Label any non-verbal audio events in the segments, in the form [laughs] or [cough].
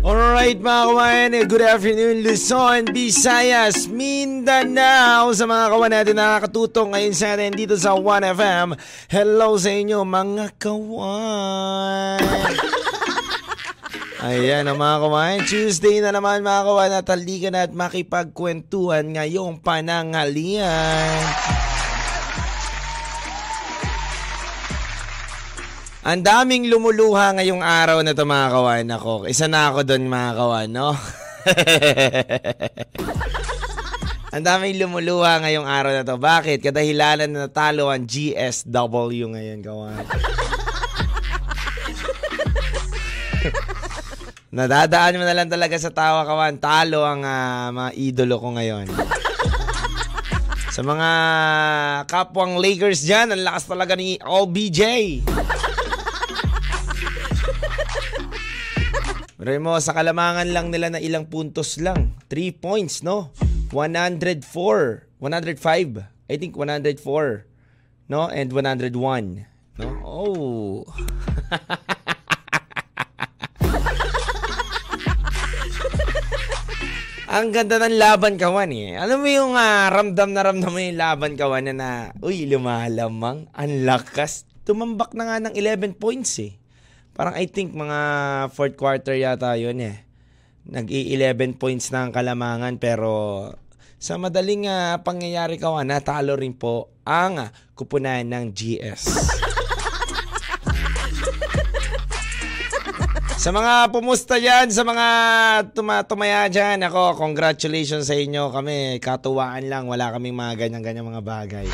Alright mga kawain, good afternoon Luzon, Visayas, Mindanao. Sa mga kawan natin na nakakatutong ngayon sa atin dito sa 1FM Hello sa inyo mga kawan Ayan ang mga kawan, Tuesday na naman mga kawan at halika na at makipagkwentuhan ngayong panangalian Ang daming lumuluha ngayong araw na to mga kawan ako. Isa na ako doon mga kawan, no? [laughs] ang daming lumuluha ngayong araw na to. Bakit? Kadahilanan na natalo ang GSW ngayon, kawan. [laughs] Nadadaan mo na lang talaga sa tawa, kawan. Talo ang uh, mga idolo ko ngayon. Sa mga kapwang Lakers dyan, ang lakas talaga ni OBJ. Remo, sa kalamangan lang nila na ilang puntos lang. 3 points, no? 104. 105. I think 104. No? And 101. No? Oh. [laughs] Ang ganda ng laban kawan eh. Alam mo yung uh, ramdam na ramdam mo yung laban kawan na, na uy, lumalamang. Ang lakas. Tumambak na nga ng 11 points eh. Parang I think mga fourth quarter yata yun eh. Nag-i-11 points na ang kalamangan pero sa madaling uh, pangyayari kawan, natalo rin po ang uh, kupunan ng GS. [laughs] Sa mga pumusta dyan, sa mga tuma- tumaya dyan, ako, congratulations sa inyo. Kami, katuwaan lang. Wala kaming mga ganyan-ganyan mga bagay.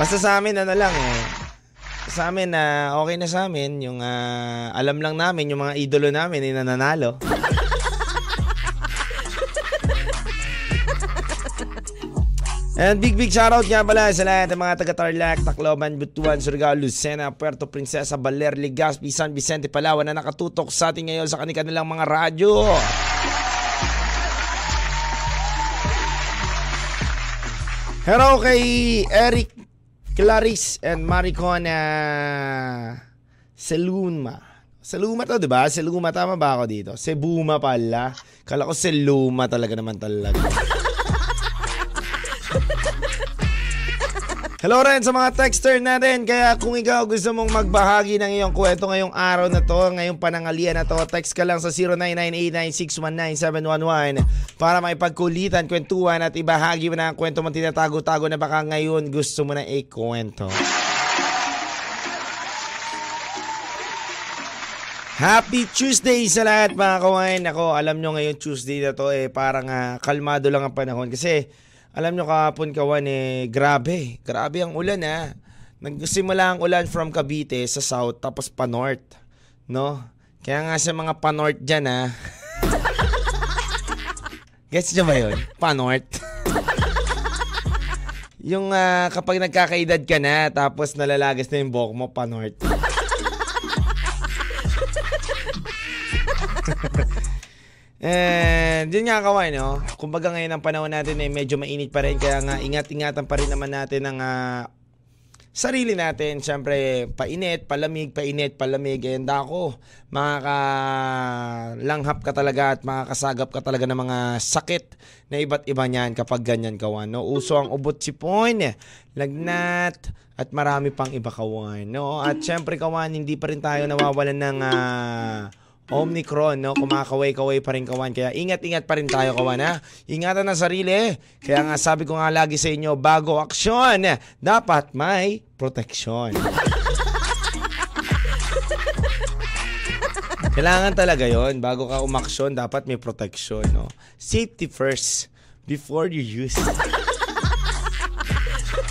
Basta sa amin, ano lang eh. Sa amin, na uh, okay na sa amin. Yung uh, alam lang namin, yung mga idolo namin ay nananalo. [laughs] And big big shoutout nga pala sa lahat ng mga taga Tarlac, Tacloban, Butuan, Surigao, Lucena, Puerto Princesa, Baler, Legazpi, San Vicente, Palawan na nakatutok sa atin ngayon sa kanilang mga radyo. Hello kay Eric Clarice and Maricona Seluma. Seluma to, di ba? Seluma, tama ba ako dito? Sebuma pala. Kala ko Seluma talaga naman talaga. Hello rin sa mga texter natin. Kaya kung ikaw gusto mong magbahagi ng iyong kwento ngayong araw na to, ngayong panangalian na to, text ka lang sa 099896197111 para maipagkulitan, kwentuhan at ibahagi mo na ang kwento mong tinatago-tago na baka ngayon gusto mo na ikwento. Happy Tuesday sa lahat mga kawain. Ako, alam nyo ngayon Tuesday na to eh parang uh, kalmado lang ang panahon kasi alam nyo kahapon kawan eh, grabe. Grabe ang ulan ha. Nagsimula ang ulan from Cavite sa south tapos pa north. No? Kaya nga sa mga pa north dyan ha. [laughs] Gets nyo ba yun? [laughs] Pa north. [laughs] yung uh, kapag nagkakaedad ka na tapos nalalagas na yung buhok mo pa north. [laughs] And yun nga kaway, no? Kumbaga ngayon ang panahon natin ay eh, medyo mainit pa rin. Kaya nga ingat-ingatan pa rin naman natin ang uh, sarili natin. Siyempre, painit, palamig, painit, palamig. And ako, makakalanghap ka talaga at makakasagap ka talaga ng mga sakit na iba't iba niyan kapag ganyan kawan. No? Uso ang ubot sipon, lagnat, at marami pang iba kawan. No? At siyempre kawan, hindi pa rin tayo nawawalan ng... Uh, Omicron, no? Kumakaway-kaway pa rin kawan. Kaya ingat-ingat pa rin tayo kawan, ha? Ingatan ang sarili. Kaya nga sabi ko nga lagi sa inyo, bago aksyon, dapat may protection. [laughs] Kailangan talaga yon Bago ka umaksyon, dapat may protection, no? Safety first before you use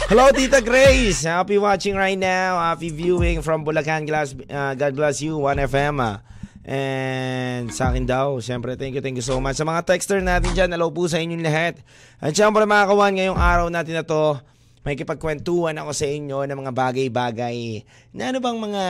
Hello, Tita Grace. Happy watching right now. Happy viewing from Bulacan. Uh, God bless you, 1FM. Uh. And sa akin daw, syempre thank you, thank you so much. Sa mga texter natin dyan, hello po sa inyong lahat. At syempre mga kawan, ngayong araw natin na to, may kipagkwentuhan ako sa inyo ng mga bagay-bagay na ano bang mga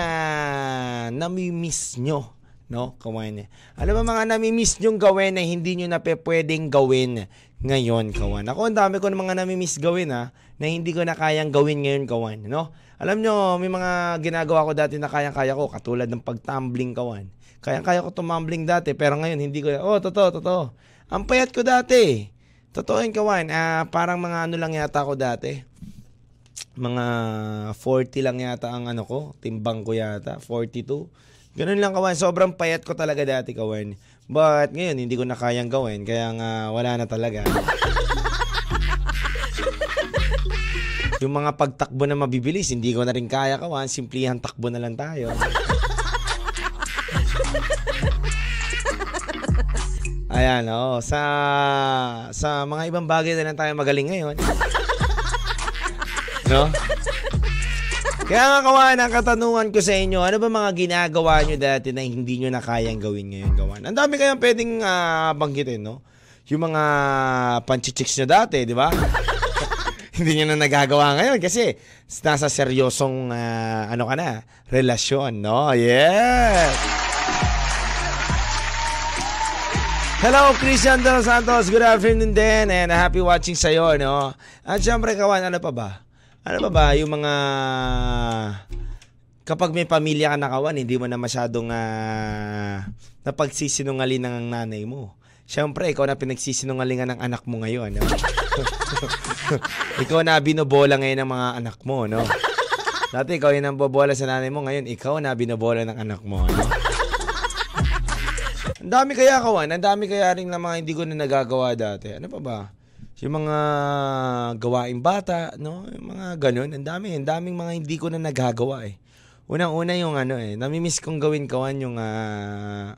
nami-miss nyo no? Kawan. Ano ba mga nami-miss nyong gawin na hindi nyo na pwedeng gawin ngayon, kawan? Ako, ang dami ko ng mga nami-miss gawin, ha, na hindi ko na kayang gawin ngayon, kawan, no? Alam nyo, may mga ginagawa ko dati na kayang-kaya ko, katulad ng pagtumbling, kawan. Kayang-kaya ko tumambling dati, pero ngayon hindi ko oh, totoo, totoo. Ang payat ko dati. Totoo yun, kawan. Ah, parang mga ano lang yata ako dati. Mga 40 lang yata ang ano ko, timbang ko yata, 42. Ganun lang kawan, sobrang payat ko talaga dati kawan. But ngayon hindi ko na kayang gawin kaya nga wala na talaga. [laughs] Yung mga pagtakbo na mabibilis, hindi ko na rin kaya kawan, simplihan takbo na lang tayo. Ayan, oh, sa sa mga ibang bagay na lang tayo magaling ngayon. [laughs] No? Kaya nga kawan, ang katanungan ko sa inyo, ano ba mga ginagawa nyo dati na hindi nyo na kayang gawin ngayon gawan? Ang dami kayang pwedeng uh, banggitin, no? Yung mga panchichicks nyo dati, di ba? [laughs] hindi nyo na nagagawa ngayon kasi nasa seryosong uh, ano ka na, relasyon, no? Yes! Hello, Christian Del Santos. Good afternoon din and happy watching sa'yo, no? At syempre, kawan, ano pa ba? Ano ba ba, yung mga... Kapag may pamilya ka nakawan, hindi mo na masyadong uh, napagsisinungaling ng nanay mo. Siyempre, ikaw na pinagsisinungalingan ng anak mo ngayon. No? [laughs] ikaw na binobola ngayon ng mga anak mo, no? Dati ikaw yung bobola sa nanay mo, ngayon ikaw na binobola ng anak mo, no? Ang dami kaya kawan, ang dami kaya rin na mga hindi ko na nagagawa dati. Ano pa ba? Yung mga gawaing bata, no? Yung mga ganun. Ang dami, ang daming mga hindi ko na nagagawa eh. Unang-una yung ano eh, namimiss kong gawin kawan yung uh,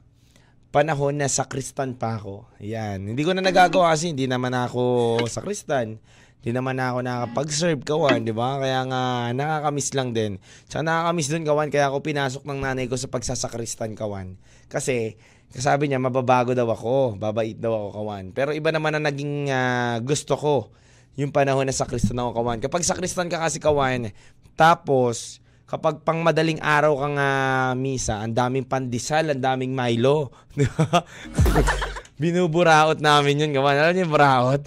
panahon na sakristan pa ako. Yan. Hindi ko na nagagawa kasi hindi naman ako sakristan. Hindi naman ako nakapag-serve kawan, di ba? Kaya nga nakakamiss lang din. Tsaka nakakamiss dun kawan, kaya ako pinasok ng nanay ko sa pagsasakristan kawan. Kasi sabi niya, mababago daw ako, babait daw ako kawan. Pero iba naman ang naging uh, gusto ko yung panahon na sakristan ako kawan. Kapag sakristan ka kasi kawan, tapos kapag pang madaling araw kang uh, misa, ang daming pandesal, ang daming Milo. [laughs] Binuburaot namin yun kawan. Alam niyo yung buraot?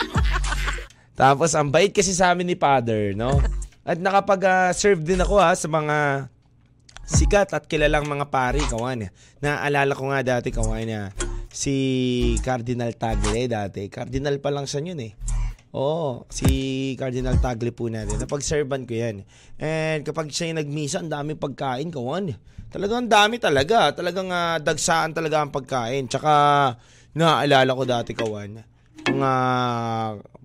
[laughs] tapos ang bait kasi sa amin ni Father, no? At nakapag-serve uh, din ako ha sa mga sikat at kilalang mga pari, kawan. Naaalala ko nga dati, kawan, si Cardinal Tagle dati. Cardinal pa lang siya yun eh. Oo, si Cardinal Tagle po natin. Napag-servan ko yan. And kapag siya yung nagmisa, ang dami pagkain, kawan. Talagang dami talaga. Talagang uh, dagsaan talaga ang pagkain. Tsaka, naaalala ko dati, kawan. Mga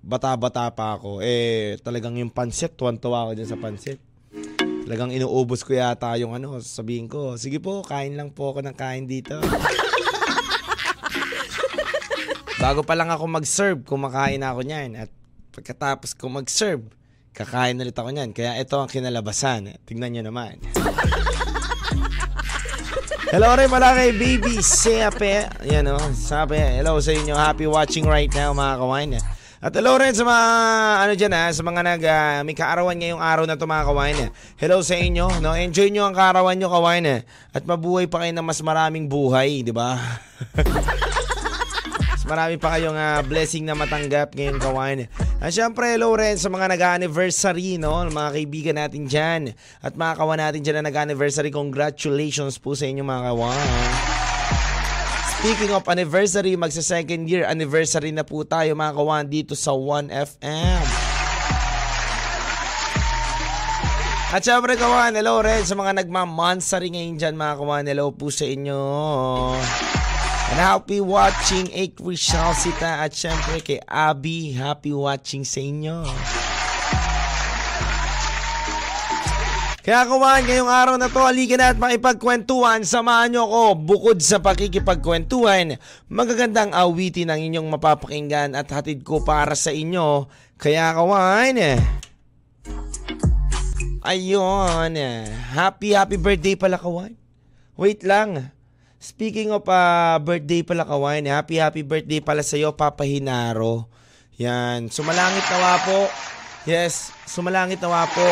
bata-bata pa ako, eh, talagang yung pansit, tuwan-tuwa ako dyan sa pansit. Talagang inuubos ko yata yung ano, sabihin ko, sige po, kain lang po ako ng kain dito. [laughs] Bago pa lang ako mag-serve, kumakain ako niyan. At pagkatapos ko mag-serve, kakain ulit ako niyan. Kaya ito ang kinalabasan. Tingnan nyo naman. [laughs] Hello rin pala kay Baby Sepe. Yan o, oh, sabi, hello sa inyo. Happy watching right now mga kawain. At rin sa mga, ano dyan ha, sa mga nag, uh, may kaarawan ngayong araw na ito mga kawain. Hello sa inyo, no? Enjoy nyo ang kaarawan nyo kawain. At mabuhay pa kayo ng mas maraming buhay, di ba? [laughs] marami pa kayong uh, blessing na matanggap ngayon kawain. At syempre, hello rin sa mga nag-anniversary, no? Mga kaibigan natin dyan. At mga kawan natin dyan na nag-anniversary, congratulations po sa inyo mga kawan. Speaking of anniversary, magsa second year anniversary na po tayo mga kawan dito sa 1FM. At syempre kawan, hello rin sa mga nagmamansary ngayon dyan mga kawan. Hello po sa inyo. And happy watching A. Crishalsita at syempre kay Abby, happy watching sa inyo. Kaya kumain ngayong araw na to, halika na at makipagkwentuhan. Samahan nyo ako bukod sa pakikipagkwentuhan. Magagandang awitin ang inyong mapapakinggan at hatid ko para sa inyo. Kaya kawan, ayun, happy happy birthday pala kawan. Wait lang. Speaking of uh, birthday pala kawan, happy happy birthday pala sa iyo Papa Hinaro. Yan, sumalangit nawa po Yes, sumalangit nawa po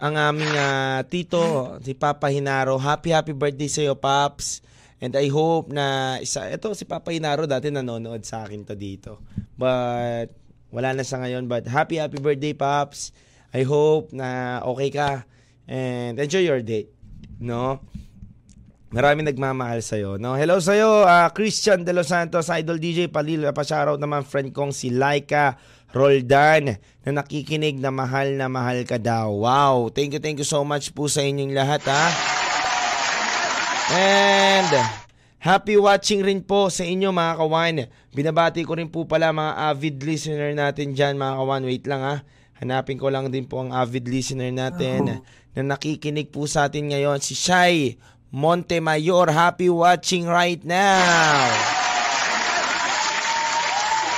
ang aming ah, tito, si Papa Hinaro. Happy, happy birthday sa iyo, Paps. And I hope na isa, ito si Papa Hinaro dati nanonood sa akin to dito. But wala na sa ngayon. But happy, happy birthday, Paps. I hope na okay ka and enjoy your day. No? Maraming nagmamahal sa'yo. No? Hello sa'yo, ah, Christian De Los Santos, Idol DJ Palil. Pa-shoutout naman friend kong si Laika Roldan na nakikinig na mahal na mahal ka daw. Wow, thank you, thank you so much po sa inyong lahat ha. And happy watching rin po sa inyo mga kawan. Binabati ko rin po pala mga avid listener natin dyan mga kawan. Wait lang ha. Hanapin ko lang din po ang avid listener natin na nakikinig po sa atin ngayon. Si Shai Montemayor. Happy watching right now.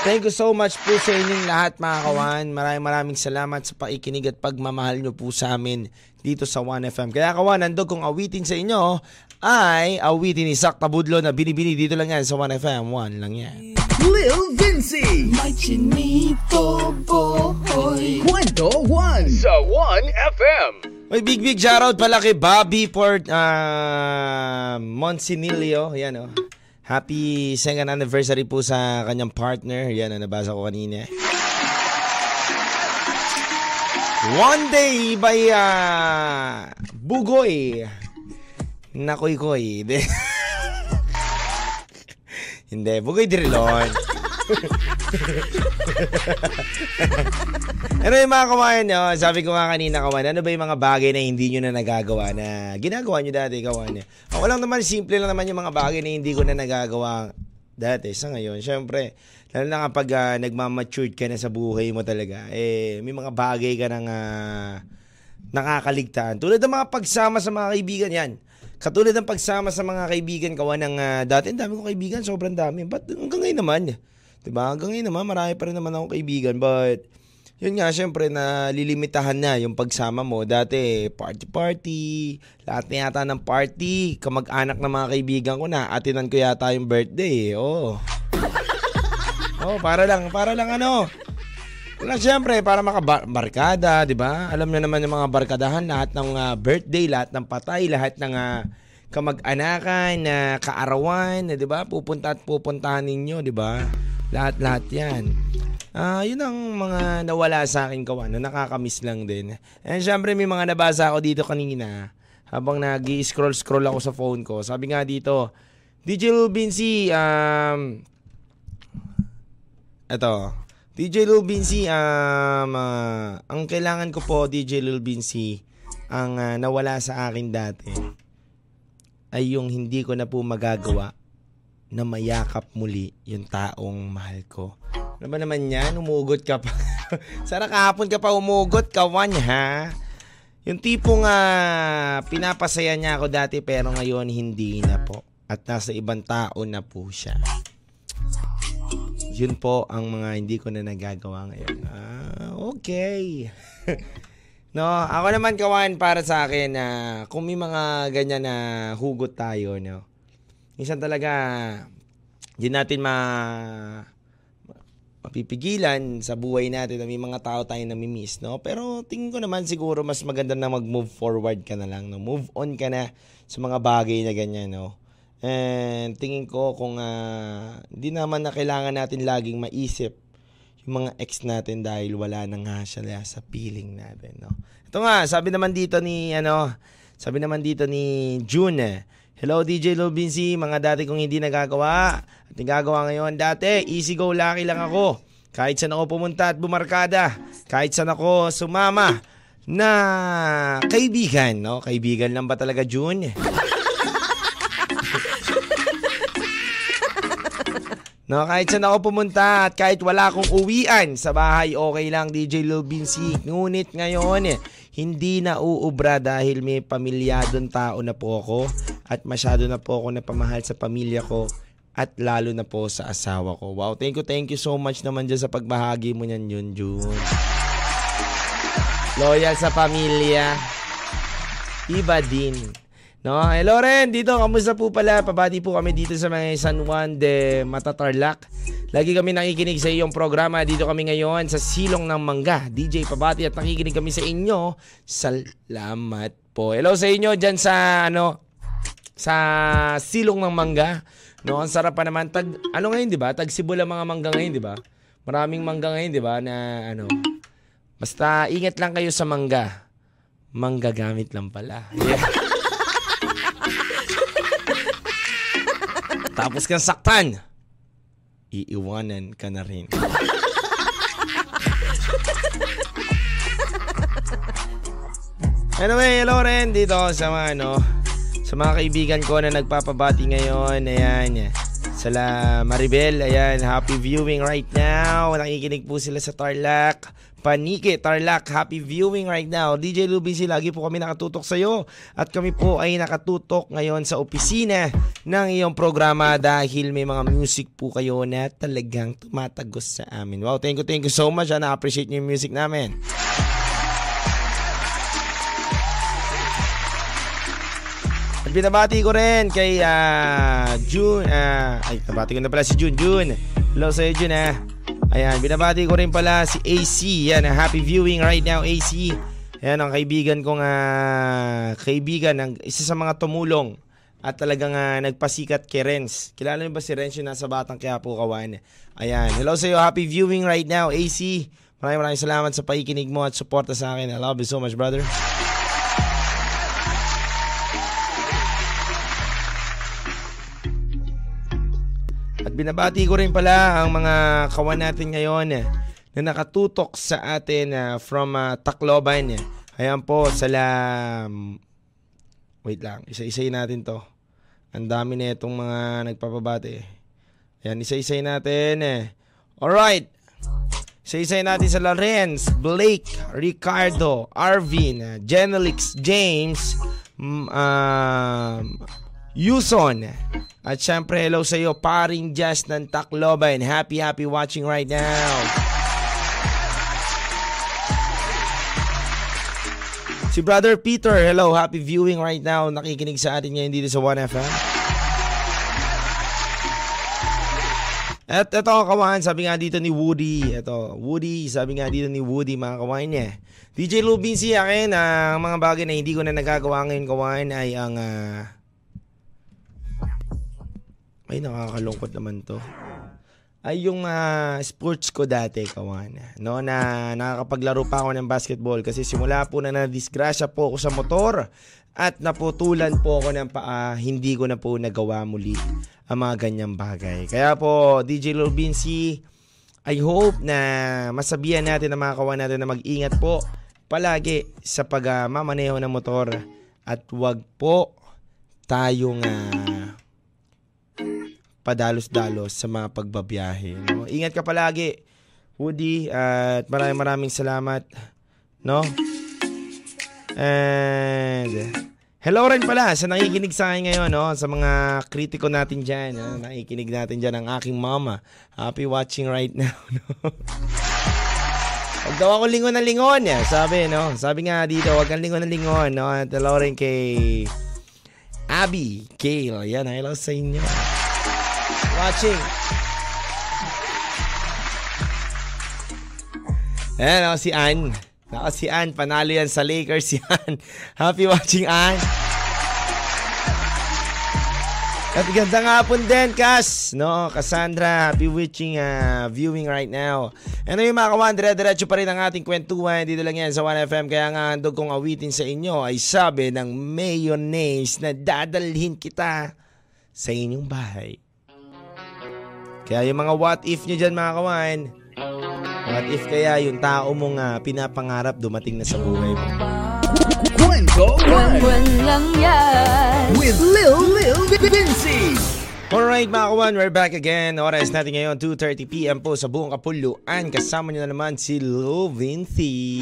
Thank you so much po sa inyong lahat mga kawan. Maraming maraming salamat sa paikinig at pagmamahal nyo po sa amin dito sa 1FM. Kaya kawan, nandog kong awitin sa inyo ay awitin ni Sak Tabudlo na binibini dito lang yan sa 1FM. 1 lang yan. Lil Vinci. May chinito boy. Kwento 1 sa 1FM. May big big shoutout pala kay Bobby Port uh, Monsinilio. Yan oh. Happy second anniversary po sa kanyang partner. Yan, ang nabasa ko kanina. One day by uh, Bugoy. Nakoy-koy. Hindi. [laughs] Hindi, Bugoy Dirilon. [laughs] ano yung mga kawayan nyo? Sabi ko nga kanina kawan, ano ba yung mga bagay na hindi nyo na nagagawa na ginagawa nyo dati kawan? Ako lang naman, simple lang naman yung mga bagay na hindi ko na nagagawa dati sa ngayon. Siyempre, lalo na kapag uh, nagmamatured ka na sa buhay mo talaga, eh, may mga bagay ka nang uh, nakakaligtaan. Tulad ng mga pagsama sa mga kaibigan yan. Katulad ng pagsama sa mga kaibigan kawan ng uh, dati, ang dami kong kaibigan, sobrang dami. But hanggang ngayon naman, Diba? Hanggang ngayon naman, marami pa rin naman akong kaibigan. But, yun nga, syempre, na lilimitahan na yung pagsama mo. Dati, party-party, lahat na yata ng party, kamag-anak ng mga kaibigan ko na, atinan ko yata yung birthday. Oo. [laughs] Oh. oh, para lang, para lang ano. Wala, syempre, para makabarkada, di ba? Alam niyo naman yung mga barkadahan, lahat ng uh, birthday, lahat ng patay, lahat ng uh, kamag-anakan, na uh, kaarawan, di ba? Pupunta at pupuntahan ninyo, di ba? Lahat-lahat yan. Ah, uh, yun ang mga nawala sa akin kawan na nakakamiss lang din. And syempre may mga nabasa ako dito kanina habang nag-scroll-scroll ako sa phone ko. Sabi nga dito, DJ Lubinsi, um, eto, DJ Lubinsi, um, uh, ang kailangan ko po, DJ Lubinsi, ang uh, nawala sa akin dati ay yung hindi ko na po magagawa na mayakap muli yung taong mahal ko. Ano ba naman yan? Umugot ka pa. [laughs] Sana kahapon ka pa umugot, kawan ha? Yung tipong uh, pinapasaya niya ako dati pero ngayon hindi na po. At nasa ibang tao na po siya. Yun po ang mga hindi ko na nagagawa ngayon. Ah, okay. [laughs] no, ako naman kawan para sa akin na uh, kung may mga ganyan na hugot tayo, no minsan talaga hindi natin ma mapipigilan sa buhay natin na may mga tao tayong namimiss, no? Pero tingin ko naman siguro mas maganda na mag-move forward ka na lang, no? Move on ka na sa mga bagay na ganyan, no? And tingin ko kung uh, hindi naman na kailangan natin laging maisip yung mga ex natin dahil wala na nga siya sa feeling natin, no? Ito nga, sabi naman dito ni, ano, sabi naman dito ni June, eh, Hello DJ Lobinsi, mga dati kong hindi nagagawa at nagagawa ngayon. Dati, easy go lucky lang ako. Kahit saan ako pumunta at bumarkada, kahit saan ako sumama na kaibigan, no? Kaibigan lang ba talaga June? [laughs] No, kahit saan ako pumunta at kahit wala akong uwian sa bahay, okay lang DJ Lobinsi. Ngunit ngayon, hindi na uubra dahil may pamilyadong tao na po ako at masyado na po ako napamahal sa pamilya ko at lalo na po sa asawa ko. Wow, thank you, thank you so much naman dyan sa pagbahagi mo niyan yun, June. Loyal sa pamilya. Iba din. No, hello rin dito. Kamusta po pala? Pabati po kami dito sa mga San Juan de Matatarlac. Lagi kami nakikinig sa iyong programa. Dito kami ngayon sa Silong ng Mangga. DJ Pabati at nakikinig kami sa inyo. Salamat po. Hello sa inyo dyan sa ano sa Silong ng Mangga. No, ang sarap pa naman tag ano ngayon 'di ba? Tag lang mga mangga ngayon 'di ba? Maraming mangga ngayon 'di ba na ano. Basta ingat lang kayo sa mangga. Mangga gamit lang pala. [laughs] Tapos kang saktan iiwanan ka na rin. [laughs] anyway, hello rin dito sa mga, ano, sa mga kaibigan ko na nagpapabati ngayon. Ayan, sala Maribel, ayan, happy viewing right now. Nakikinig po sila sa Tarlac. Panike, Tarlac, happy viewing right now. DJ Lubisi, lagi po kami nakatutok sa iyo. At kami po ay nakatutok ngayon sa opisina ng iyong programa dahil may mga music po kayo na talagang tumatagos sa amin. Wow, thank you, thank you so much. Ah, na-appreciate niyo yung music namin. Binabati ko rin kay uh, June. Uh, ay, nabati ko na pala si June. June. Hello sa iyo, June. Ah. Ayan, binabati ko rin pala si AC. Yan, happy viewing right now, AC. Ayan, ang kaibigan kong uh, kaibigan, ang, isa sa mga tumulong at talagang uh, nagpasikat kay Renz. Kilala niyo ba si Renz yung nasa Batang Quiapo, Kawan? Ayan, hello sa iyo, happy viewing right now, AC. Maraming maraming salamat sa paikinig mo at suporta sa akin. I love you so much, brother. At binabati ko rin pala ang mga kawan natin ngayon eh, na nakatutok sa atin uh, from uh, Tacloban. Ayan po, salam. Wait lang, isa-isay natin to. Ang dami na itong mga nagpapabati. Ayan, isa-isay natin eh. Alright. Isa-isay natin sa Lorenz, Blake, Ricardo, Arvin, Genelix, James, um, Yuson. At syempre, hello sa iyo, paring Jazz ng Tacloban. Happy, happy watching right now. Si Brother Peter, hello, happy viewing right now. Nakikinig sa atin ngayon dito sa 1FM. At ito kawan, sabi nga dito ni Woody, ito, Woody, sabi nga dito ni Woody mga kawan niya. DJ Lubin si akin, ang uh, mga bagay na hindi ko na nagagawa ngayon kawan ay ang uh, ay, nakakalungkot naman to. Ay, yung uh, sports ko dati, kawan. No, na nakakapaglaro pa ako ng basketball kasi simula po na na-disgrasya po ako sa motor at naputulan po ako ng paa, hindi ko na po nagawa muli ang mga ganyang bagay. Kaya po, DJ Lobinsi, I hope na masabihan natin ang mga kawan natin na mag-ingat po palagi sa pagmamaneho uh, ng motor at wag po tayong uh, padalos-dalos sa mga pagbabiyahe. No? Ingat ka palagi, Woody, at maraming maraming salamat. No? And hello rin pala sa nakikinig sa akin ngayon, no? sa mga kritiko natin dyan. No? Nakikinig natin dyan ang aking mama. Happy watching right now. [laughs] No? Huwag daw ako lingon na lingon. Eh. Sabi, no? Sabi nga dito, huwag kang lingon na lingon. No? At hello rin kay Abby Kale. Yan, hello sa inyo watching. Ayan o, oh, si Ann. Nako, si Ann. Panalo yan sa Lakers, [laughs] si Ann. Happy watching, Ann. At gandang hapon din, Kas. No, Cassandra, happy watching, uh, viewing right now. Ano yung mga kawan, dire-diretso pa rin ang ating kwentuhan. Dito lang yan sa 1FM. Kaya nga handog kong awitin sa inyo ay sabi ng mayonnaise na dadalhin kita sa inyong bahay. Kaya yung mga what if nyo dyan mga kawan, what if kaya yung tao mong uh, pinapangarap dumating na sa buhay mo? Kwento One lang yan With Lil Lil Vinci Alright mga kawan, we're back again. Oras natin ngayon, 2.30pm po sa buong Kapuluan. Kasama niyo na naman si Lil Vinci.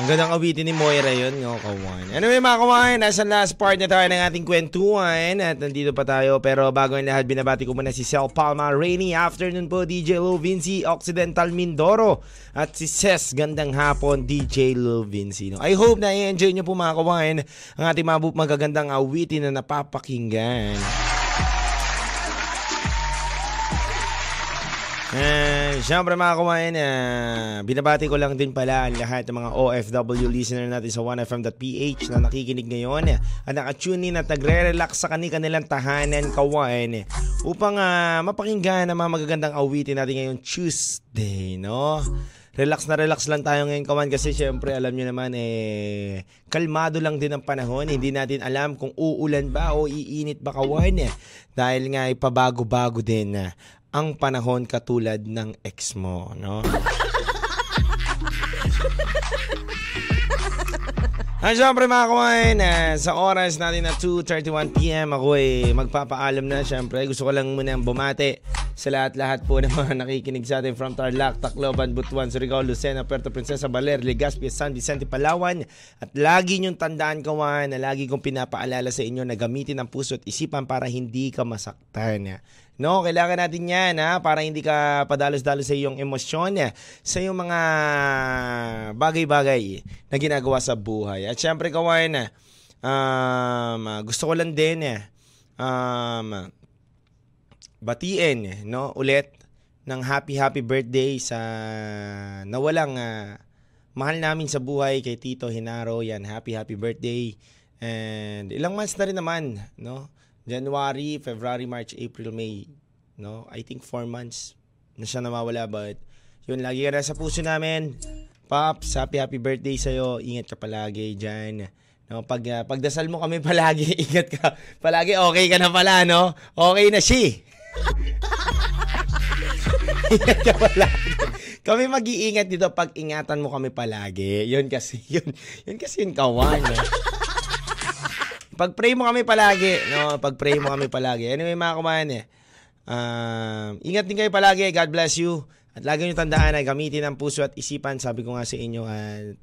Ang gandang awitin ni Moira yun, no, kawan. Anyway mga kawan, nasa last part na tayo ng ating kwentuhan at nandito pa tayo. Pero bago ang lahat, binabati ko muna si Sel Palma, Rainy Afternoon po, DJ Lou Vinci, Occidental Mindoro, at si Ses, gandang hapon, DJ Lou Vinci. I hope na i-enjoy nyo po mga kawan ang ating mga magagandang awitin na napapakinggan. And syempre mga kumain, uh, binabati ko lang din pala ang lahat ng mga OFW listener natin sa 1FM.ph na nakikinig ngayon at nakatune in at nagre-relax sa kanilang tahanan kawain upang uh, mapakinggan ang mga magagandang awitin natin ngayong Tuesday, no? Relax na relax lang tayo ngayon kawan kasi syempre alam nyo naman eh kalmado lang din ang panahon. Hindi natin alam kung uulan ba o iinit ba kawan eh. Dahil nga ipabago-bago din uh, ang panahon katulad ng ex mo, no? [laughs] At syempre mga kumain, uh, sa oras natin na 2.31pm, ako ay magpapaalam na syempre. Gusto ko lang muna bumate sa lahat-lahat po ng mga nakikinig sa atin from Tarlac, Tacloban, Butuan, Surigao, Lucena, Puerto Princesa, Baler, Legazpi, San Vicente, Palawan. At lagi niyong tandaan kawan na lagi kong pinapaalala sa inyo na gamitin ang puso at isipan para hindi ka masaktan. No, kailangan natin yan ha, para hindi ka padalos-dalos sa iyong emosyon, sa iyong mga bagay-bagay na ginagawa sa buhay. At syempre kawain, um, gusto ko lang din um, batiin no, ulit ng happy happy birthday sa nawalang uh, mahal namin sa buhay kay Tito Hinaro. Yan, happy happy birthday. And ilang months na rin naman, no? January, February, March, April, May, no? I think 4 months na siya nawawala but yun, lagi ka na sa puso namin. Pops, happy happy birthday sa'yo. Ingat ka palagi dyan. No, pag uh, pagdasal mo kami palagi, [laughs] ingat ka. Palagi okay ka na pala, no? Okay na siya. Ingat. Kami mag-iingat dito pag ingatan mo kami palagi. Yun kasi, yun, yun kasi yung kawan. No? Pag-pray mo kami palagi, no? Pag-pray mo kami palagi. Anyway, mga kumain eh. Uh, ingat din kayo palagi. God bless you. At lagi nyo tandaan na gamitin ang puso at isipan. Sabi ko nga sa inyo. At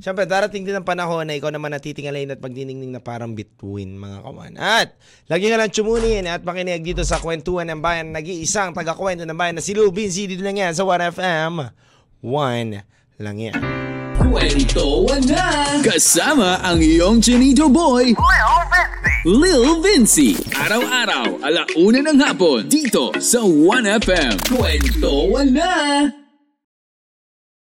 syempre, darating din ang panahon na ikaw naman natitingalain at pagdiningning na parang bituin, mga kawan. At lagi nga lang tumunin at makinig dito sa kwentuhan ng bayan. Nag-iisang taga-kwento ng bayan na si Lou Vinci. Dito lang yan sa 1FM. 1 lang yan. Kwento na! Kasama ang iyong Chinito Boy, Lil Vinci. Araw-araw, alauna ng hapon, dito sa 1FM. Kwento na!